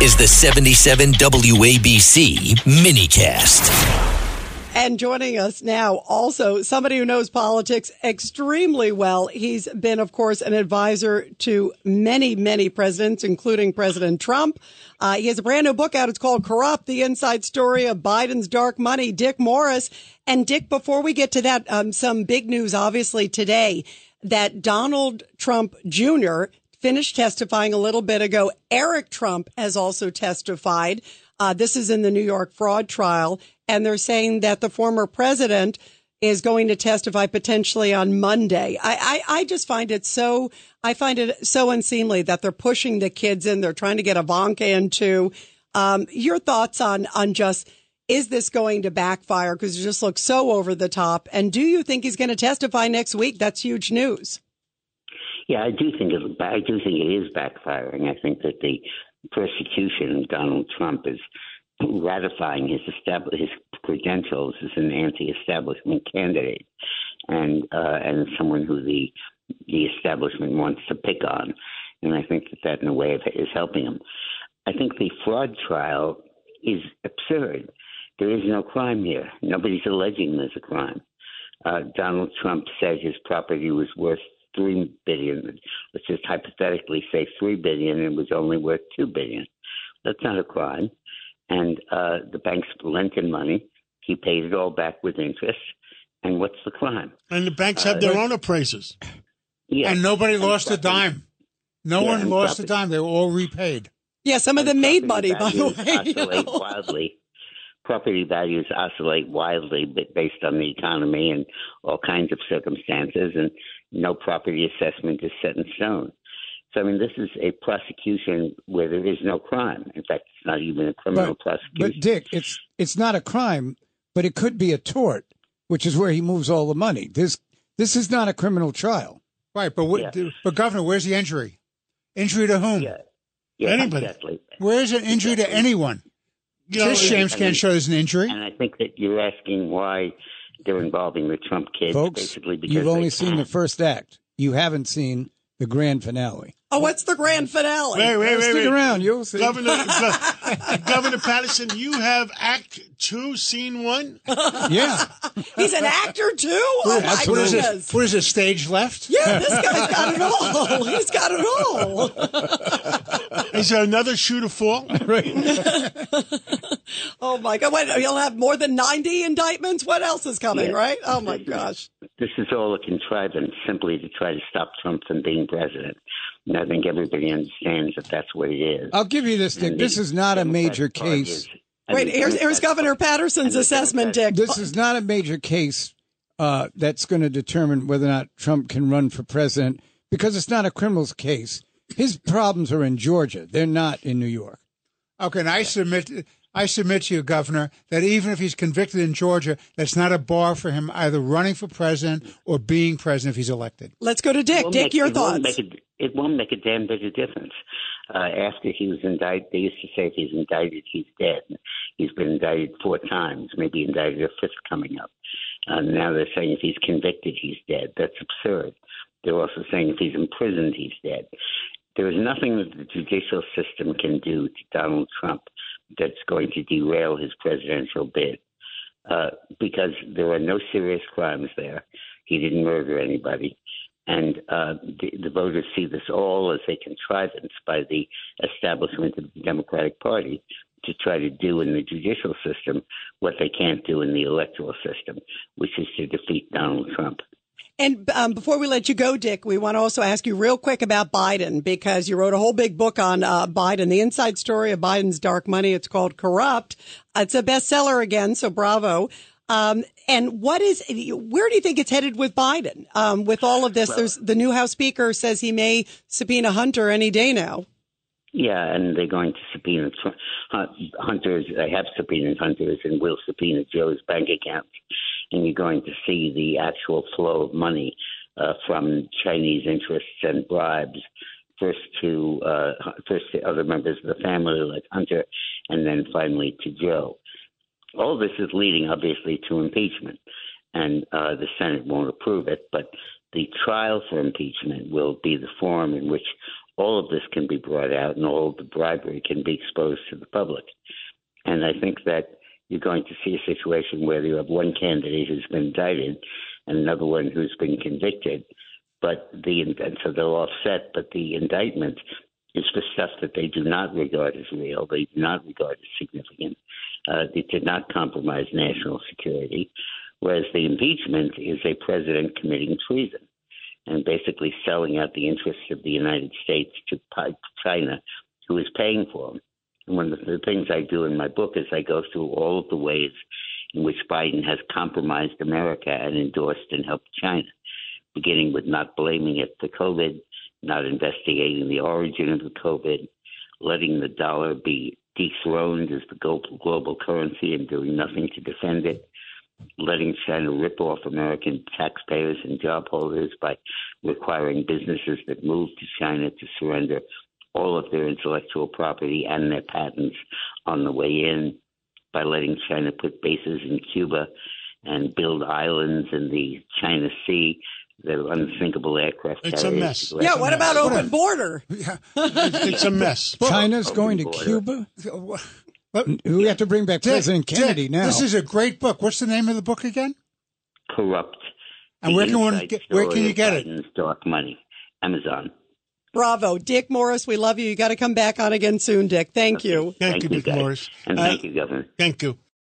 is the 77 WABC minicast. And joining us now, also somebody who knows politics extremely well. He's been, of course, an advisor to many, many presidents, including President Trump. Uh, he has a brand new book out. It's called Corrupt, the inside story of Biden's dark money. Dick Morris. And Dick, before we get to that, um, some big news, obviously today that Donald Trump Jr. finished testifying a little bit ago. Eric Trump has also testified. Uh, this is in the New York fraud trial and they're saying that the former president is going to testify potentially on Monday. I, I, I, just find it so, I find it so unseemly that they're pushing the kids in. They're trying to get Ivanka into. Um, your thoughts on, on just, is this going to backfire? Because it just looks so over the top. And do you think he's going to testify next week? That's huge news. Yeah, I do think it, I do think it is backfiring. I think that the persecution of Donald Trump is ratifying his his credentials as an anti-establishment candidate and uh, and someone who the the establishment wants to pick on, and I think that that in a way is helping him. I think the fraud trial is absurd. There is no crime here. Nobody's alleging there's a crime. Uh, Donald Trump said his property was worth three billion. Let's just hypothetically say three billion, and it was only worth two billion. That's not a crime and uh, the banks lent him money. He paid it all back with interest. And what's the crime? And the banks have uh, their own appraisers. Yeah. And nobody and lost property, a dime. No yeah, one lost property, a dime. They were all repaid. Yeah, some of them made money, by the way. Oscillate wildly. Property values oscillate wildly based on the economy and all kinds of circumstances, and no property assessment is set in stone. So I mean, this is a prosecution where there is no crime. In fact, it's not even a criminal but, prosecution. But Dick, it's it's not a crime, but it could be a tort, which is where he moves all the money. This this is not a criminal trial, right? But what, yeah. but Governor, where's the injury? Injury to whom? Yeah, yeah anybody. Exactly. Where's an injury exactly. to anyone? You know, James can't show there's an injury. And I think that you're asking why they're involving the Trump kids, Folks, basically because you've only seen the first act. You haven't seen the grand finale. Oh, what's the grand finale? Wait, wait, wait, Stick wait. around, you'll see. Governor, Governor Paterson, you have Act Two, Scene One. Yeah, he's an actor too. Oh my what goodness! Is it, what is it? Stage left? Yeah, this guy's got it all. He's got it all. Is there another shoe to fall? right. Oh my God! Wait, he'll have more than ninety indictments. What else is coming? Yeah. Right? Oh my gosh! This is all a contrivance simply to try to stop Trump from being president. And I think everybody understands that that's what it is. I'll give you this, Dick. This is not a major case. Wait, here's, here's Governor Paterson's assessment, Dick. This is not a major case uh, that's going to determine whether or not Trump can run for president because it's not a criminal's case. His problems are in Georgia. They're not in New York. Okay, and I submit I submit to you, Governor, that even if he's convicted in Georgia, that's not a bar for him either running for president or being president if he's elected. Let's go to Dick. Dick, make, your thoughts. Won't a, it won't make a damn bit of difference. Uh, after he was indicted, they used to say if he's indicted, he's dead. He's been indicted four times, maybe indicted a fifth coming up. Uh, now they're saying if he's convicted, he's dead. That's absurd. They're also saying if he's imprisoned, he's dead. There is nothing that the judicial system can do to Donald Trump that's going to derail his presidential bid uh, because there are no serious crimes there. He didn't murder anybody. And uh, the, the voters see this all as a contrivance by the establishment of the Democratic Party to try to do in the judicial system what they can't do in the electoral system, which is to defeat Donald Trump. And um, before we let you go, Dick, we want to also ask you real quick about Biden because you wrote a whole big book on uh, Biden, the inside story of Biden's dark money. It's called Corrupt. It's a bestseller again, so bravo. Um, and what is, where do you think it's headed with Biden? Um, with all of this, well, there's the new House Speaker says he may subpoena Hunter any day now. Yeah, and they're going to subpoena Hunter's. They have subpoenaed Hunter's and will subpoena Joe's bank accounts and you're going to see the actual flow of money uh, from Chinese interests and bribes, first to uh, first to other members of the family like Hunter, and then finally to Joe. All this is leading, obviously, to impeachment, and uh, the Senate won't approve it, but the trial for impeachment will be the forum in which all of this can be brought out and all of the bribery can be exposed to the public. And I think that you're going to see a situation where you have one candidate who's been indicted and another one who's been convicted, but the and so they're offset, but the indictment is for stuff that they do not regard as real, they do not regard as significant. Uh, it did not compromise national security, whereas the impeachment is a president committing treason and basically selling out the interests of the United States to China, who is paying for them. One of the things I do in my book is I go through all of the ways in which Biden has compromised America and endorsed and helped China, beginning with not blaming it for COVID, not investigating the origin of the COVID, letting the dollar be dethroned as the global currency and doing nothing to defend it, letting China rip off American taxpayers and job holders by requiring businesses that move to China to surrender all of their intellectual property and their patents on the way in, by letting China put bases in Cuba and build islands in the China Sea the unsinkable aircraft. It's a mess. Yeah, what about open border? Yeah, it's a mess. China's going to border. Cuba. But We have to bring back Dick, President Kennedy Dick, now. This is a great book. What's the name of the book again? Corrupt. And where can one inside get- where can you get it? Dark money. Amazon. Bravo. Dick Morris, we love you. You got to come back on again soon, Dick. Thank you. Thank, you, Dick guys. Morris. And Uh, thank you, Governor. Thank you.